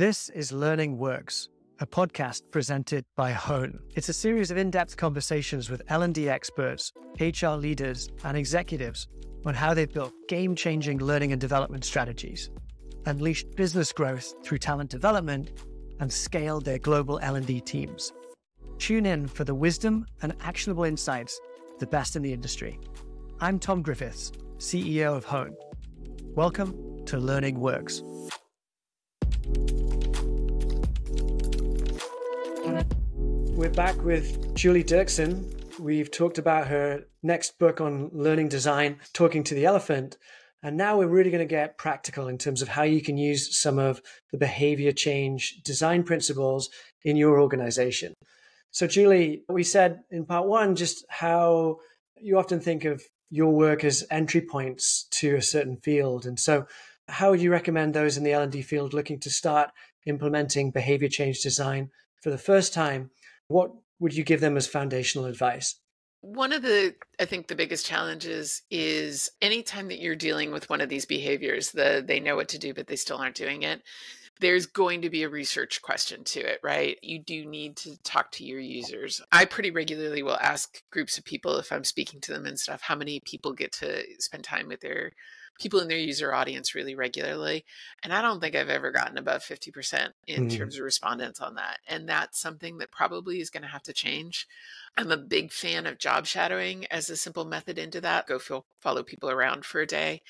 This is Learning Works, a podcast presented by Hone. It's a series of in-depth conversations with L&D experts, HR leaders, and executives on how they've built game-changing learning and development strategies, unleashed business growth through talent development, and scaled their global L&D teams. Tune in for the wisdom and actionable insights the best in the industry. I'm Tom Griffiths, CEO of Hone. Welcome to Learning Works. We're back with Julie Dirksen. We've talked about her next book on learning design, Talking to the Elephant. And now we're really going to get practical in terms of how you can use some of the behavior change design principles in your organization. So, Julie, we said in part one just how you often think of your work as entry points to a certain field. And so, how would you recommend those in the L&D field looking to start implementing behavior change design for the first time what would you give them as foundational advice? One of the, I think, the biggest challenges is anytime that you're dealing with one of these behaviors, the they know what to do, but they still aren't doing it. There's going to be a research question to it, right? You do need to talk to your users. I pretty regularly will ask groups of people if I'm speaking to them and stuff, how many people get to spend time with their people in their user audience really regularly. And I don't think I've ever gotten above 50% in mm. terms of respondents on that. And that's something that probably is going to have to change. I'm a big fan of job shadowing as a simple method into that. Go feel, follow people around for a day.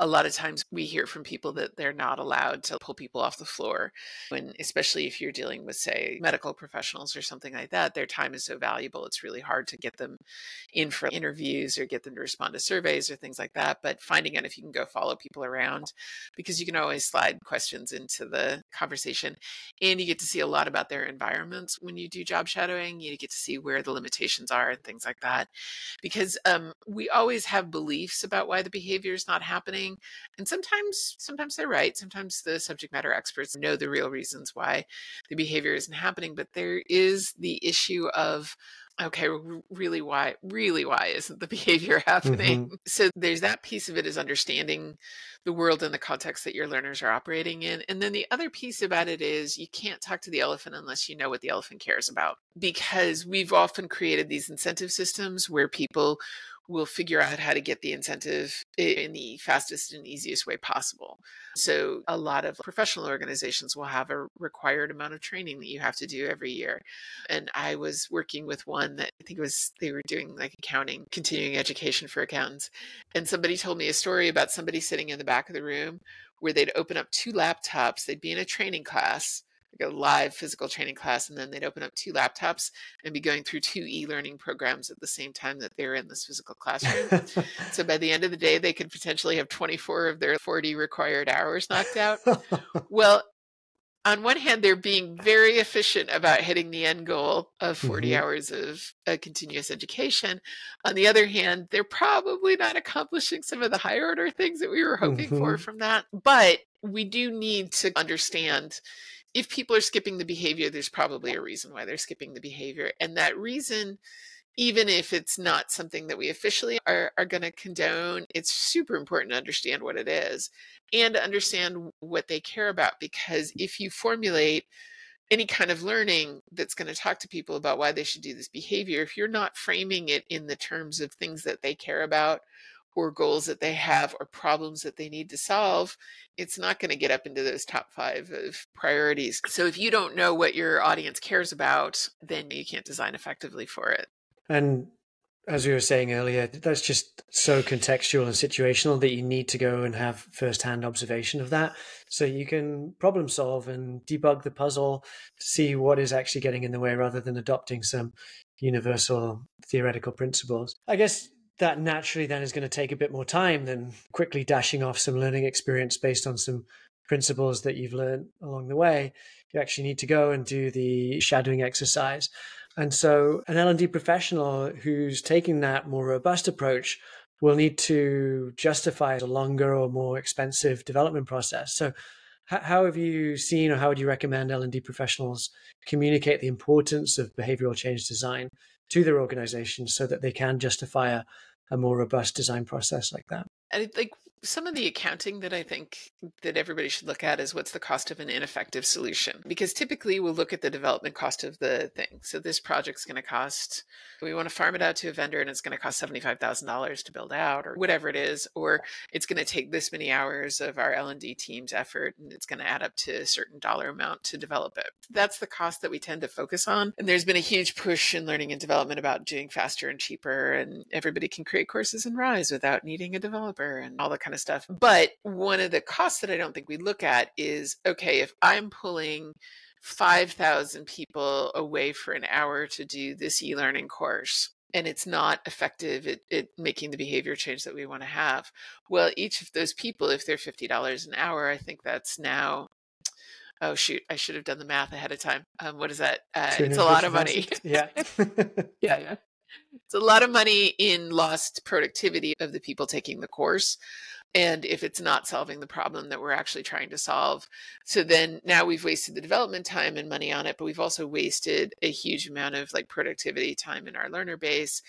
A lot of times we hear from people that they're not allowed to pull people off the floor when especially if you're dealing with say medical professionals or something like that, their time is so valuable it's really hard to get them in for interviews or get them to respond to surveys or things like that, but finding out if you can go follow people around because you can always slide questions into the conversation and you get to see a lot about their environments when you do job shadowing. You get to see where the limitations are and things like that. Because um, we always have beliefs about why the behavior is not happening. And sometimes, sometimes they're right. Sometimes the subject matter experts know the real reasons why the behavior isn't happening. But there is the issue of okay really why really why isn't the behavior happening mm-hmm. so there's that piece of it is understanding the world and the context that your learners are operating in and then the other piece about it is you can't talk to the elephant unless you know what the elephant cares about because we've often created these incentive systems where people will figure out how to get the incentive in the fastest and easiest way possible. So, a lot of professional organizations will have a required amount of training that you have to do every year. And I was working with one that I think was they were doing like accounting, continuing education for accountants. And somebody told me a story about somebody sitting in the back of the room where they'd open up two laptops, they'd be in a training class like a live physical training class, and then they'd open up two laptops and be going through two e-learning programs at the same time that they're in this physical classroom. so by the end of the day, they could potentially have 24 of their 40 required hours knocked out. well, on one hand, they're being very efficient about hitting the end goal of 40 mm-hmm. hours of uh, continuous education. On the other hand, they're probably not accomplishing some of the higher order things that we were hoping mm-hmm. for from that. But we do need to understand if people are skipping the behavior, there's probably a reason why they're skipping the behavior. And that reason, even if it's not something that we officially are, are going to condone, it's super important to understand what it is and to understand what they care about. Because mm. if you formulate any kind of learning that's going to talk to people about why they should do this behavior, if you're not framing it in the terms of things that they care about or goals that they have or problems that they need to solve, it's not going to get up into those top five of priorities. So if you don't know what your audience cares about, then you can't design effectively for it. And as we were saying earlier, that's just so contextual and situational that you need to go and have firsthand observation of that. So you can problem solve and debug the puzzle to see what is actually getting in the way rather than adopting some universal theoretical principles. I guess that naturally then is going to take a bit more time than quickly dashing off some learning experience based on some principles that you've learned along the way. You actually need to go and do the shadowing exercise. And so an L&D professional who's taking that more robust approach will need to justify a longer or more expensive development process. So how have you seen or how would you recommend L&D professionals communicate the importance of behavioral change design to their organizations so that they can justify a, a more robust design process like that. I think Some of the accounting that I think that everybody should look at is what's the cost of an ineffective solution? Because typically we'll look at the development cost of the thing. So this project's going to cost, we want to farm it out to a vendor and it's going to cost $75,000 to build out or whatever it is, or it's going to take this many hours of our L&D team's effort and it's going to add up to a certain dollar amount to develop it. That's the cost that we tend to focus on. And there's been a huge push in learning and development about doing faster and cheaper and everybody can create courses in Rise without needing a developer and all that kind of stuff. But one of the costs that I don't think we look at is okay, if I'm pulling 5,000 people away for an hour to do this e learning course, and it's not effective at, at, making the behavior change that we want to have. Well, each of those people, if they're $50 an hour, I think that's now, oh, shoot, I should have done the math ahead of time. Um, what is that? Uh, it's a lot of money. yeah. yeah, yeah. It's a lot of money in lost productivity of the people taking the course and if it's not solving the problem that we're actually trying to solve. So then now we've wasted the development time and money on it, but we've also wasted a huge amount of like productivity time in our learner base.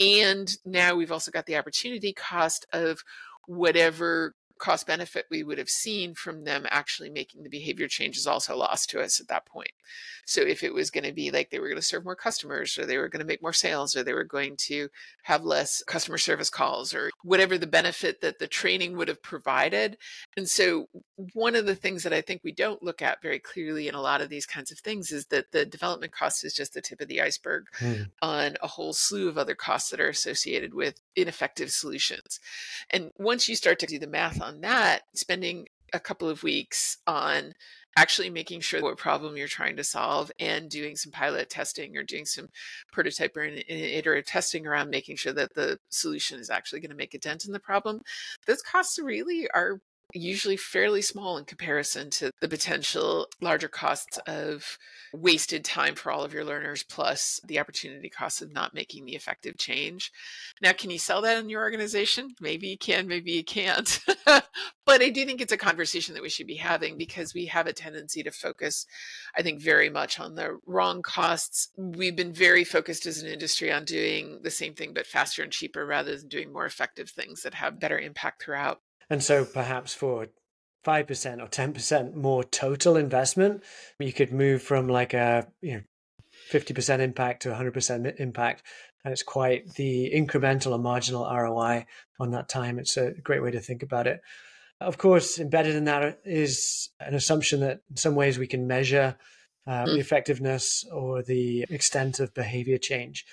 And now we've also got the opportunity cost of whatever cost benefit we would have seen from them actually making the behavior change is also lost to us at that point. So if it was going to be like they were going to serve more customers or they were going to make more sales or they were going to have less customer service calls or whatever the benefit that the training would have provided. And so one of the things that I think we don't look at very clearly in a lot of these kinds of things is that the development cost is just the tip of the iceberg hmm. on a whole slew of other costs that are associated with ineffective solutions. And once you start to do the math on that, spending a couple of weeks on actually making sure what problem you're trying to solve and doing some pilot testing or doing some prototype or iterative testing around making sure that the solution is actually going to make a dent in the problem. Those costs really are usually fairly small in comparison to the potential larger costs of wasted time for all of your learners plus the opportunity cost of not making the effective change. Now, can you sell that in your organization? Maybe you can, maybe you can't. but I do think it's a conversation that we should be having because we have a tendency to focus, I think, very much on the wrong costs. We've been very focused as an industry on doing the same thing but faster and cheaper rather than doing more effective things that have better impact throughout. And so perhaps for 5% or 10% more total investment, you could move from like a, you know, 50% impact to 100% impact. And it's quite the incremental or marginal ROI on that time. It's a great way to think about it. Of course, embedded in that is an assumption that in some ways we can measure uh, mm. the effectiveness or the extent of behavior change.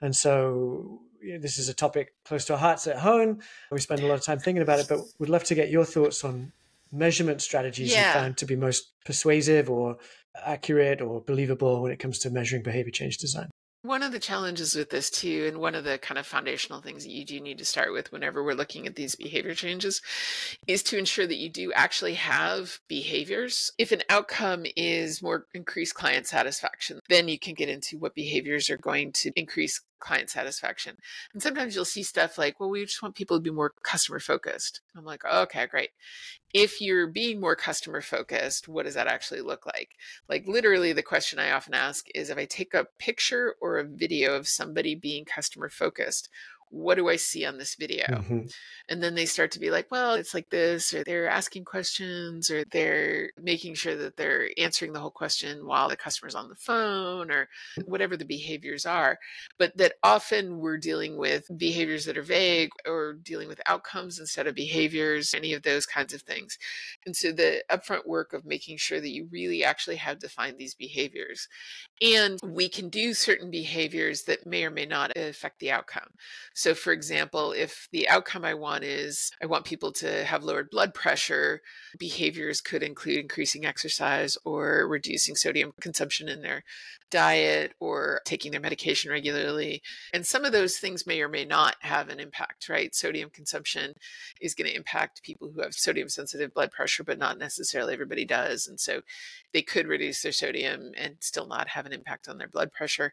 And so this is a topic close to our hearts at Hone. We spend a lot of time thinking about it, but we'd love to get your thoughts on measurement strategies yeah. you found to be most persuasive or accurate or believable when it comes to measuring behavior change design. One of the challenges with this too, and one of the kind of foundational things that you do need to start with whenever we're looking at these behavior changes, is to ensure that you do actually have behaviors. If an outcome is more increased client satisfaction, then you can get into what behaviors are going to increase client satisfaction. And sometimes you'll see stuff like, well, we just want people to be more customer focused. I'm like, oh, okay, great. If you're being more customer focused, what does that actually look like? Like, literally, the question I often ask is if I take a picture or a video of somebody being customer focused, what do I see on this video? Mm-hmm. And then they start to be like, well, it's like this, or they're asking questions, or they're making sure that they're answering the whole question while the customer's on the phone, or whatever the behaviors are. But that often we're dealing with behaviors that are vague or dealing with outcomes instead of behaviors, any of those kinds of things. And so the upfront work of making sure that you really actually have defined these behaviors. And we can do certain behaviors that may or may not affect the outcome. So, for example, if the outcome I want is I want people to have lowered blood pressure, behaviors could include increasing exercise or reducing sodium consumption in their diet or taking their medication regularly. And some of those things may or may not have an impact, right? Sodium consumption is going to impact people who have sodium sensitive blood pressure, but not necessarily everybody does. And so they could reduce their sodium and still not have an impact on their blood pressure.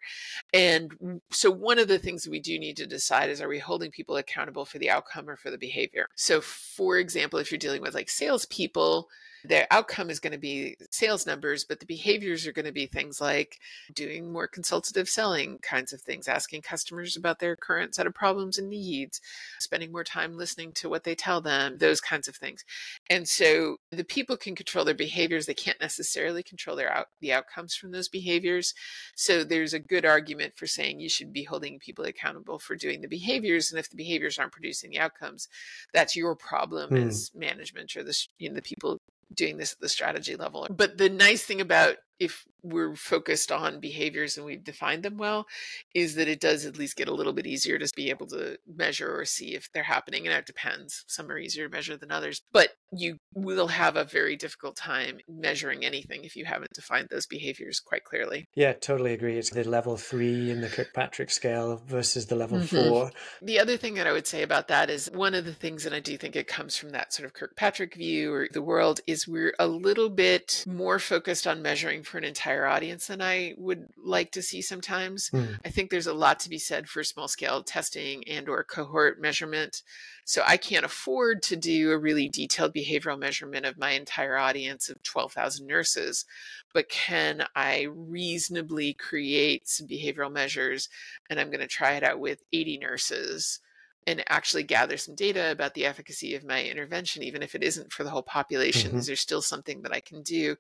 And so one of the things we do need to decide is are we holding people accountable for the outcome or for the behavior? So, for example, if you're dealing with like salespeople, their outcome is going to be sales numbers, but the behaviors are going to be things like doing more consultative selling kinds of things, asking customers about their current set of problems and needs, spending more time listening to what they tell them, those kinds of things. And so the people can control their behaviors. They can't necessarily control their out, the outcomes from those behaviors. So there's a good argument for saying you should be holding people accountable for doing the behaviors. And if the behaviors aren't producing the outcomes, that's your problem mm. as management or the, you know, the people doing this at the strategy level. But the nice thing about if we're focused on behaviors and we've defined them well, is that it does at least get a little bit easier to be able to measure or see if they're happening. And it depends. Some are easier to measure than others. But you will have a very difficult time measuring anything if you haven't defined those behaviors quite clearly. Yeah, totally agree. It's the level three in the Kirkpatrick scale versus the level mm-hmm. four. The other thing that I would say about that is one of the things, that I do think it comes from that sort of Kirkpatrick view or the world, is we're a little bit more focused on measuring for an entire audience than I would like to see sometimes. Mm. I think there's a lot to be said for small scale testing and or cohort measurement. So I can't afford to do a really detailed behavioral measurement of my entire audience of 12,000 nurses, but can I reasonably create some behavioral measures and I'm going to try it out with 80 nurses and actually gather some data about the efficacy of my intervention, even if it isn't for the whole population. Mm-hmm. Is there still something that I can do?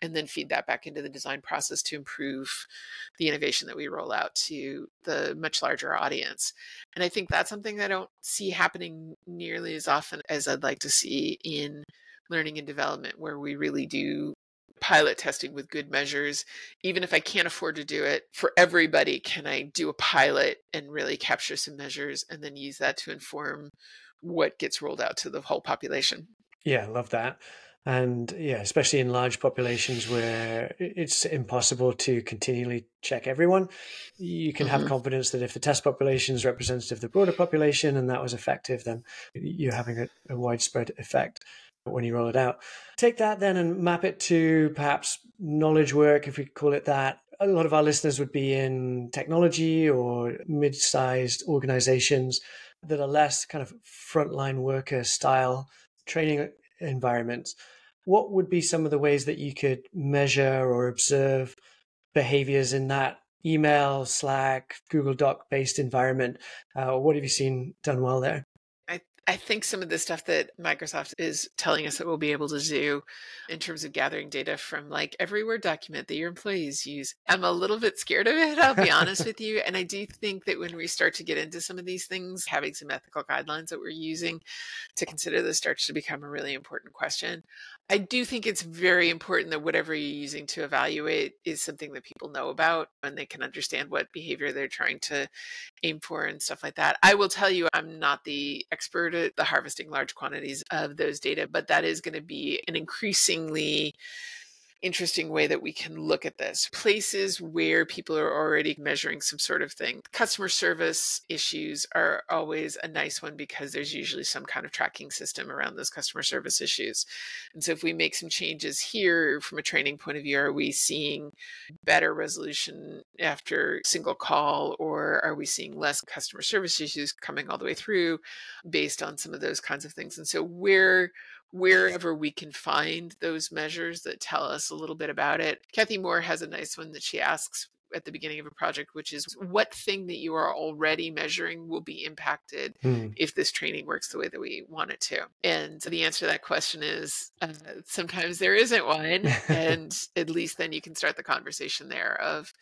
And then feed that back into the design process to improve the innovation that we roll out to the much larger audience. And I think that's something I don't see happening nearly as often as I'd like to see in learning and development, where we really do pilot testing with good measures. Even if I can't afford to do it for everybody, can I do a pilot and really capture some measures and then use that to inform what gets rolled out to the whole population? Yeah, I love that. And yeah, especially in large populations where it's impossible to continually check everyone, you can mm-hmm. have confidence that if the test population is representative of the broader population and that was effective, then you're having a, a widespread effect when you roll it out. Take that then and map it to perhaps knowledge work, if we call it that. A lot of our listeners would be in technology or mid sized organizations that are less kind of frontline worker style training environments. What would be some of the ways that you could measure or observe behaviors in that email, Slack, Google Doc based environment? Uh, what have you seen done well there? I think some of the stuff that Microsoft is telling us that we'll be able to do in terms of gathering data from like every Word document that your employees use, I'm a little bit scared of it, I'll be honest with you. And I do think that when we start to get into some of these things, having some ethical guidelines that we're using to consider this starts to become a really important question. I do think it's very important that whatever you're using to evaluate is something that people know about and they can understand what behavior they're trying to aim for and stuff like that. I will tell you, I'm not the expert at the harvesting large quantities of those data, but that is going to be an increasingly interesting way that we can look at this. Places where people are already measuring some sort of thing. Customer service issues are always a nice one because there's usually some kind of tracking system around those customer service issues. And so if we make some changes here from a training point of view, are we seeing better resolution after single call or are we seeing less customer service issues coming all the way through based on some of those kinds of things? And so where wherever we can find those measures that tell us a little bit about it. Cathy Moore has a nice one that she asks at the beginning of a project, which is what thing that you are already measuring will be impacted hmm. if this training works the way that we want it to? And the answer to that question is uh, sometimes there isn't one. and at least then you can start the conversation there of,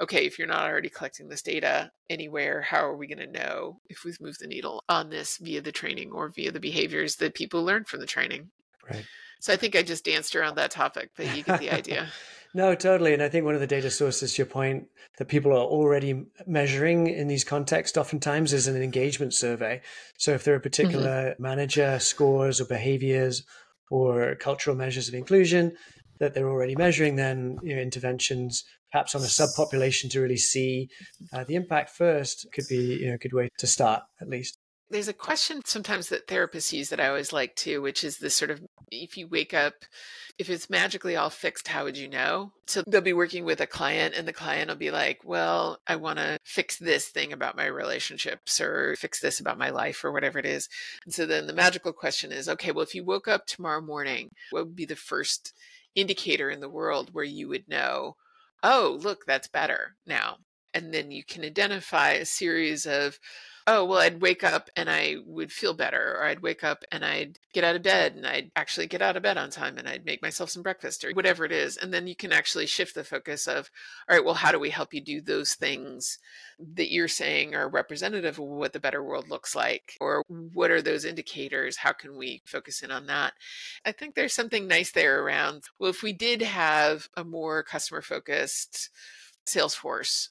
okay, if you're not already collecting this data anywhere, how are we going to know if we've moved the needle on this via the training or via the behaviors that people learn from the training? Right. So I think I just danced around that topic, but you get the idea. no, totally. And I think one of the data sources, to your point, that people are already measuring in these contexts oftentimes is an engagement survey. So if there are mm-hmm. particular mm-hmm. manager scores or behaviors or cultural measures of inclusion that they're already measuring, then you know, interventions perhaps on a subpopulation to really see uh, the impact first could be you know, a good way to start at least. There's a question sometimes that therapists use that I always like too, which is this sort of if you wake up, if it's magically all fixed, how would you know? So they'll be working with a client and the client will be like, well, I want to fix this thing about my relationships or fix this about my life or whatever it is. And so then the magical question is, okay, well, if you woke up tomorrow morning, what would be the first indicator in the world where you would know, oh, look, that's better now? And then you can identify a series of oh, well, I'd wake up and I would feel better, or I'd wake up and I'd get out of bed and I'd actually get out of bed on time and I'd make myself some breakfast or whatever it is. And then you can actually shift the focus of, all right, well, how do we help you do those things that you're saying are representative of what the better world looks like? Or what are those indicators? How can we focus in on that? I think there's something nice there around, well, if we did have a more customer focused, sales force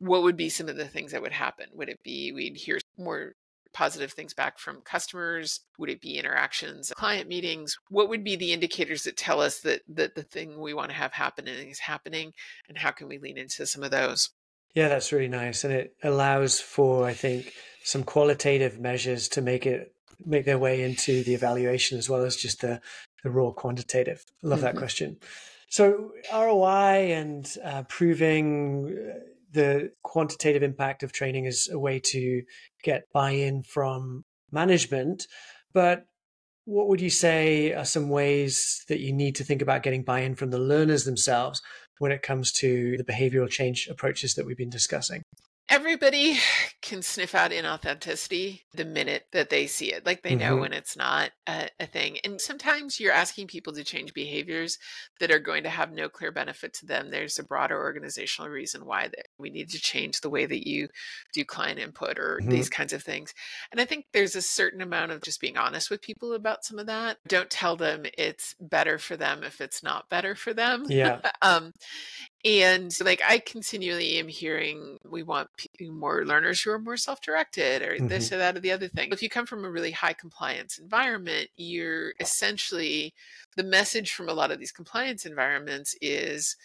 what would be some of the things that would happen? Would it be we'd hear more positive things back from customers? Would it be interactions, client meetings? What would be the indicators that tell us that that the thing we want to have happen is happening? And how can we lean into some of those? Yeah, that's really nice. And it allows for, I think, some qualitative measures to make it make their way into the evaluation as well as just the, the raw quantitative. I love mm-hmm. that question. So ROI and uh, proving uh, the quantitative impact of training is a way to get buy-in from management but what would you say are some ways that you need to think about getting buy-in from the learners themselves when it comes to the behavioral change approaches that we've been discussing everybody can sniff out inauthenticity the minute that they see it. Like they know mm-hmm. when it's not a, a, thing. And sometimes you're asking people to change behaviors that are going to have no clear benefit to them. There's a broader organizational reason why that we need to change the way that you do client input or mm-hmm. these kinds of things. And I think there's a certain amount of just being honest with people about some of that. Don't tell them it's better for them if it's not better for them. Yeah. um, and like I continually am hearing, we want more learners who are more self directed or mm-hmm. this or that or the other thing. If you come from a really high compliance environment, you're essentially the message from a lot of these compliance environments is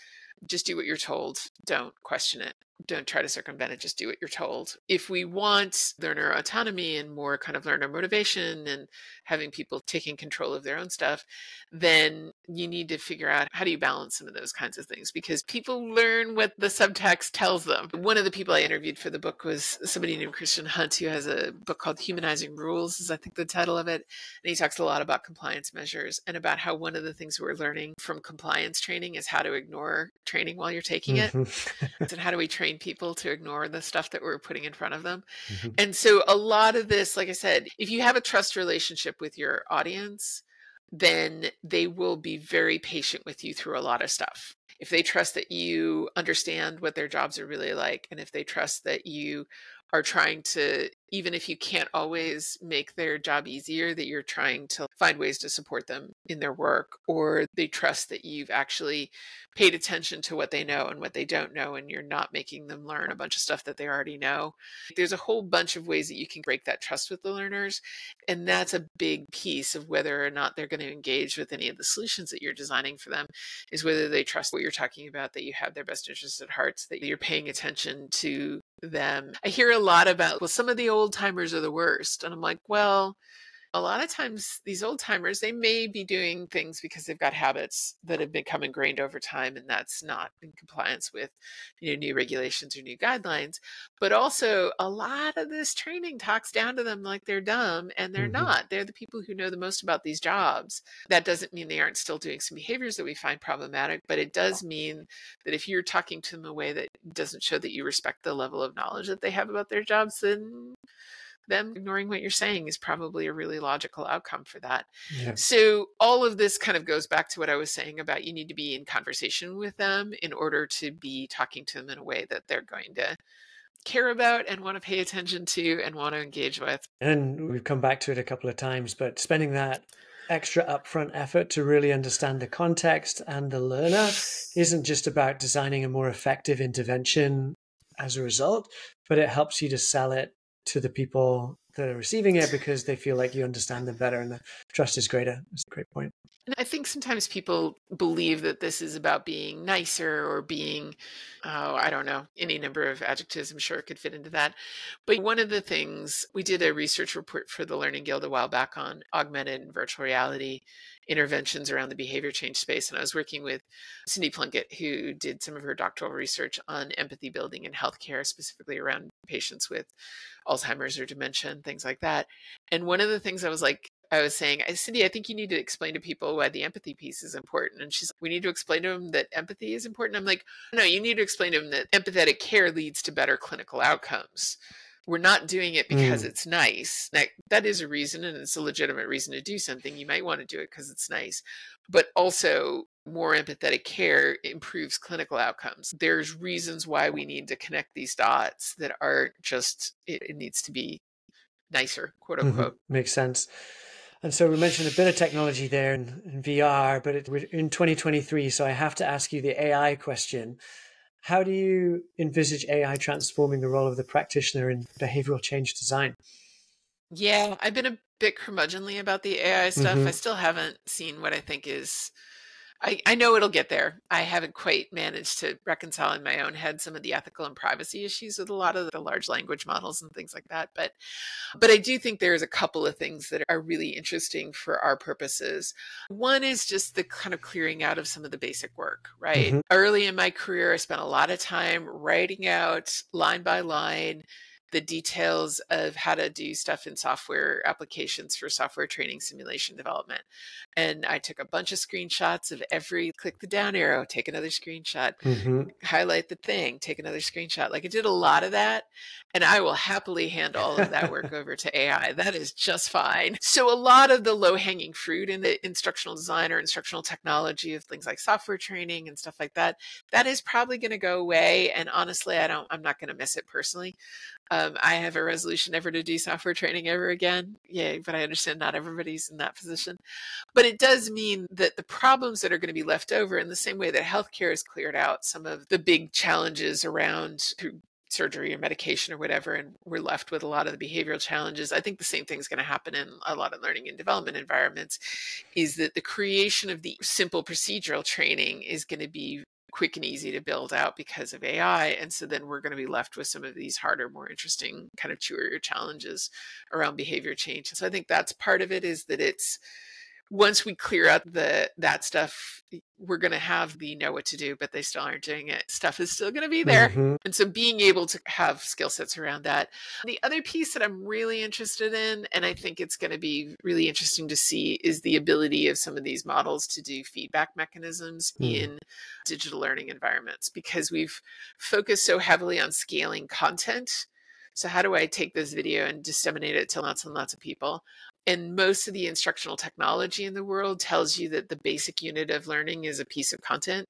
just do what you're told, don't question it don't try to circumvent it, just do what you're told. If we want learner autonomy and more kind of learner motivation and having people taking control of their own stuff, then you need to figure out how do you balance some of those kinds of things because people learn what the subtext tells them. One of the people I interviewed for the book was somebody named Christian Hunt, who has a book called Humanizing Rules, is I think the title of it. And he talks a lot about compliance measures and about how one of the things we're learning from compliance training is how to ignore training while you're taking it. Mm-hmm. and how do we train train people to ignore the stuff that we're putting in front of them. Mm-hmm. And so a lot of this, like I said, if you have a trust relationship with your audience, then they will be very patient with you through a lot of stuff. If they trust that you understand what their jobs are really like, and if they trust that you are trying to even if you can't always make their job easier, that you're trying to find ways to support them in their work, or they trust that you've actually paid attention to what they know and what they don't know, and you're not making them learn a bunch of stuff that they already know. There's a whole bunch of ways that you can break that trust with the learners. And that's a big piece of whether or not they're going to engage with any of the solutions that you're designing for them, is whether they trust what you're talking about, that you have their best interests at heart, that you're paying attention to them. I hear a lot about, well, some of the old timers are the worst. And I'm like, well, a lot of times these old timers they may be doing things because they've got habits that have become ingrained over time and that's not in compliance with you know new regulations or new guidelines but also a lot of this training talks down to them like they're dumb and they're mm-hmm. not they're the people who know the most about these jobs that doesn't mean they aren't still doing some behaviors that we find problematic but it does mean that if you're talking to them in a way that doesn't show that you respect the level of knowledge that they have about their jobs then them ignoring what you're saying is probably a really logical outcome for that. Yeah. So all of this kind of goes back to what I was saying about you need to be in conversation with them in order to be talking to them in a way that they're going to care about and want to pay attention to and want to engage with. And we've come back to it a couple of times, but spending that extra upfront effort to really understand the context and the learner isn't just about designing a more effective intervention as a result, but it helps you to sell it to the people that are receiving it because they feel like you understand them better and the trust is greater. It's a great point. And I think sometimes people believe that this is about being nicer or being, oh, I don't know, any number of adjectives. I'm sure could fit into that. But one of the things we did a research report for the Learning Guild a while back on augmented and virtual reality interventions around the behavior change space. And I was working with Cindy Plunkett, who did some of her doctoral research on empathy building in healthcare, specifically around patients with Alzheimer's or dementia and things like that. And one of the things I was like, I was saying, Cindy, I think you need to explain to people why the empathy piece is important. And she's like, we need to explain to them that empathy is important. I'm like, no, you need to explain to them that empathetic care leads to better clinical outcomes. We're not doing it because mm. it's nice. Now, that is a reason, and it's a legitimate reason to do something. You might want to do it because it's nice. But also, more empathetic care improves clinical outcomes. There's reasons why we need to connect these dots that are just, it, it needs to be nicer, quote mm-hmm. unquote. Mm-hmm. Makes sense. And so we mentioned a bit of technology there in, in VR, but it, we're in 2023. So I have to ask you the AI question. How do you envisage AI transforming the role of the practitioner in behavioral change design? Yeah, I've been a bit curmudgeonly about the AI stuff. Mm-hmm. I still haven't seen what I think is I, I know it'll get there. I haven't quite managed to reconcile in my own head some of the ethical and privacy issues with a lot of the large language models and things like that. But but I do think there's a couple of things that are really interesting for our purposes. One is just the kind of clearing out of some of the basic work, right? Mm-hmm. Early in my career, I spent a lot of time writing out line by line the details of how to do stuff in software applications for software training simulation development. And I took a bunch of screenshots of every click the down arrow, take another screenshot, mm-hmm. highlight the thing, take another screenshot. Like I did a lot of that. And I will happily hand all of that work over to AI. That is just fine. So a lot of the low hanging fruit in the instructional design or instructional technology of things like software training and stuff like that, that is probably going to go away. And honestly, I don't, I'm not going to miss it personally. Um, I have a resolution never to do software training ever again. Yay, but I understand not everybody's in that position. But it does mean that the problems that are going to be left over, in the same way that healthcare has cleared out some of the big challenges around surgery or medication or whatever, and we're left with a lot of the behavioral challenges. I think the same thing is going to happen in a lot of learning and development environments is that the creation of the simple procedural training is going to be quick and easy to build out because of AI. And so then we're going to be left with some of these harder, more interesting kind of chewier challenges around behavior change. So I think that's part of it is that it's once we clear out the that stuff we're going to have the know what to do but they still aren't doing it stuff is still going to be there mm-hmm. and so being able to have skill sets around that the other piece that i'm really interested in and i think it's going to be really interesting to see is the ability of some of these models to do feedback mechanisms mm. in digital learning environments because we've focused so heavily on scaling content so how do I take this video and disseminate it to lots and lots of people? And most of the instructional technology in the world tells you that the basic unit of learning is a piece of content.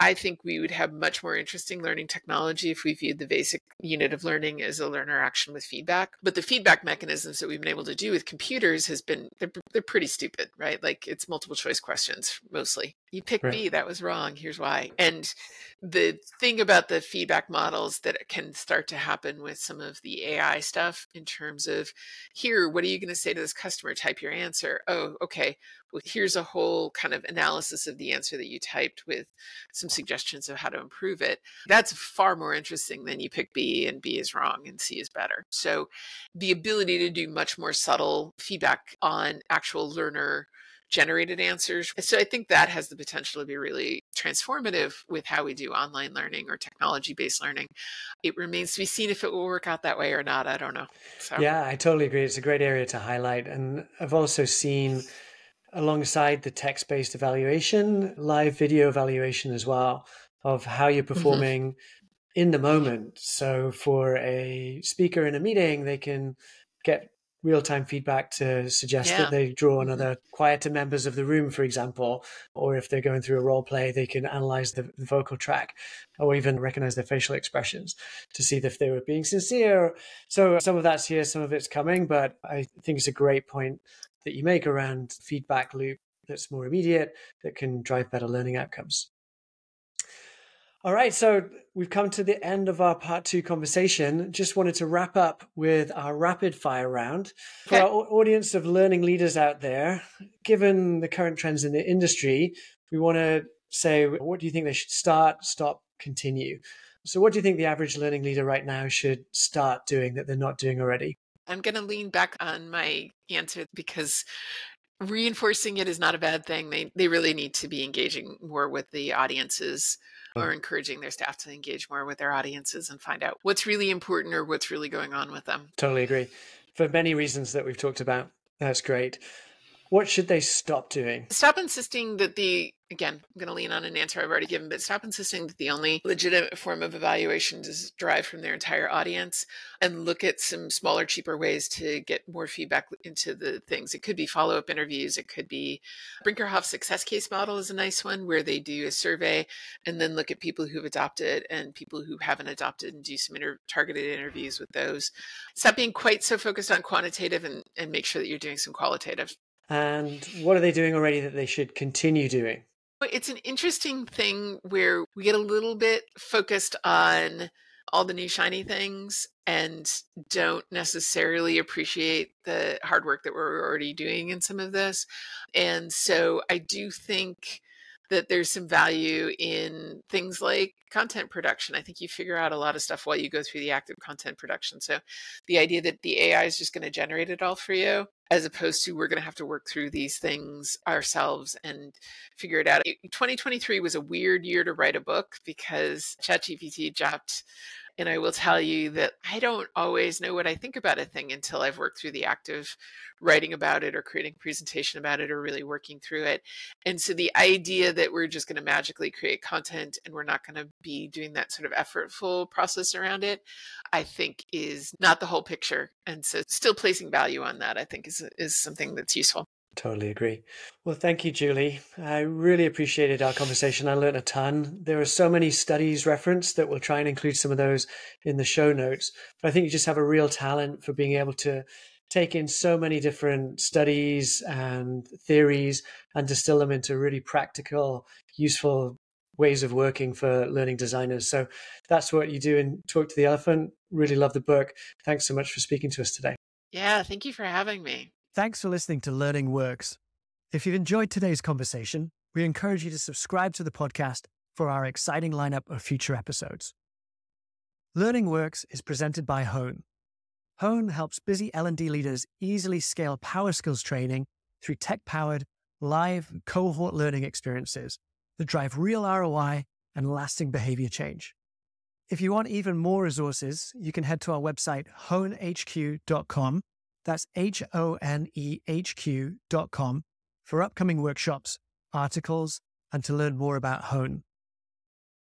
I think we would have much more interesting learning technology if we viewed the basic unit of learning as a learner action with feedback. But the feedback mechanisms that we've been able to do with computers has been they're, they're pretty stupid, right? Like it's multiple choice questions mostly. You pick right. B, that was wrong. Here's why. And the thing about the feedback models that can start to happen with some of the AI stuff in terms of here, what are you going to say to this customer? Type your answer. Oh, okay well, here's a whole kind of analysis of the answer that you typed with some suggestions of how to improve it. That's far more interesting than you pick B and B is wrong and C is better. So the ability to do much more subtle feedback on actual learner generated answers. So I think that has the potential to be really transformative with how we do online learning or technology based learning. It remains to be seen if it will work out that way or not. I don't know. So. Yeah, I totally agree. It's a great area to highlight. And I've also seen alongside the text based evaluation, live video evaluation as well of how you're mm-hmm. performing mm-hmm. in the moment. So for a speaker in a meeting, they can get real time feedback to suggest yeah. that they draw on mm-hmm. other quieter members of the room, for example, or if they're going through a role play, they can analyze the vocal track or even recognize their facial expressions to see if they were being sincere. So some of that's here, some of it's coming, but I think it's a great point that you make around feedback loop that's more immediate, that can drive better learning outcomes. All right, so we've come to the end of our part two conversation. Just wanted to wrap up with our rapid fire round. For Okay. our audience of learning leaders out there, given the current trends in the industry, we want to say, what do you think they should start, stop, continue? So, what do you think the average learning leader right now should start doing that they're not doing already? I'm going to lean back on my answer because reinforcing it is not a bad thing. They they really need to be engaging more with the audiences or mm. encouraging their staff to engage more with their audiences and find out what's really important or what's really going on with them. Totally agree. For many reasons that we've talked about. That's great. What should they stop doing? Stop insisting that the again, I'm going to lean on an answer I've already given, but stop insisting that the only legitimate form of evaluation is derived from their entire audience and look at some smaller, cheaper ways to get more feedback into the things. It could be follow up interviews. It could be Brinkerhoff success case model is a nice one where they do a survey and then look at people who've adopted and people who haven't adopted and do some inter- targeted interviews with those. Stop being quite so focused on quantitative and, and make sure that you're doing some qualitative. And what are they doing already that they should continue doing? It's an interesting thing where we get a little bit focused on all the new shiny things and don't necessarily appreciate the hard work that we're already doing in some of this. And so I do think that there's some value in things like content production. I think you figure out a lot of stuff while you go through the active content production. So the idea that the AI is just going to generate it all for you, as opposed to we're going to have to work through these things ourselves and figure it out. 2023 was a weird year to write a book because ChatGPT dropped. And I will tell you that I don't always know what I think about a thing until I've worked through the act of writing about it or creating a presentation about it or really working through it. And so the idea that we're just going to magically create content and we're not going to be doing that sort of effortful process around it, I think is not the whole picture. And so still placing value on that, I think is, is something that's useful. Totally agree. Well, thank you, Julie. I really appreciated our conversation. I learned a ton. There are so many studies referenced that we'll try and include some of those in the show notes. But I think you just have a real talent for being able to take in so many different studies and theories and distill them into really practical, useful ways of working for learning designers. So that's what you do in Talk to the Elephant. Really love the book. Thanks so much for speaking to us today. Yeah, thank you for having me. Thanks for listening to Learning Works. If you've enjoyed today's conversation, we encourage you to subscribe to the podcast for our exciting lineup of future episodes. Learning Works is presented by Hone. Hone helps busy L&D leaders easily scale power skills training through tech-powered, live cohort learning experiences that drive real ROI and lasting behavior change. If you want even more resources, you can head to our website, honehq.com that's H O N E H Q dot com for upcoming workshops, articles, and to learn more about Hone.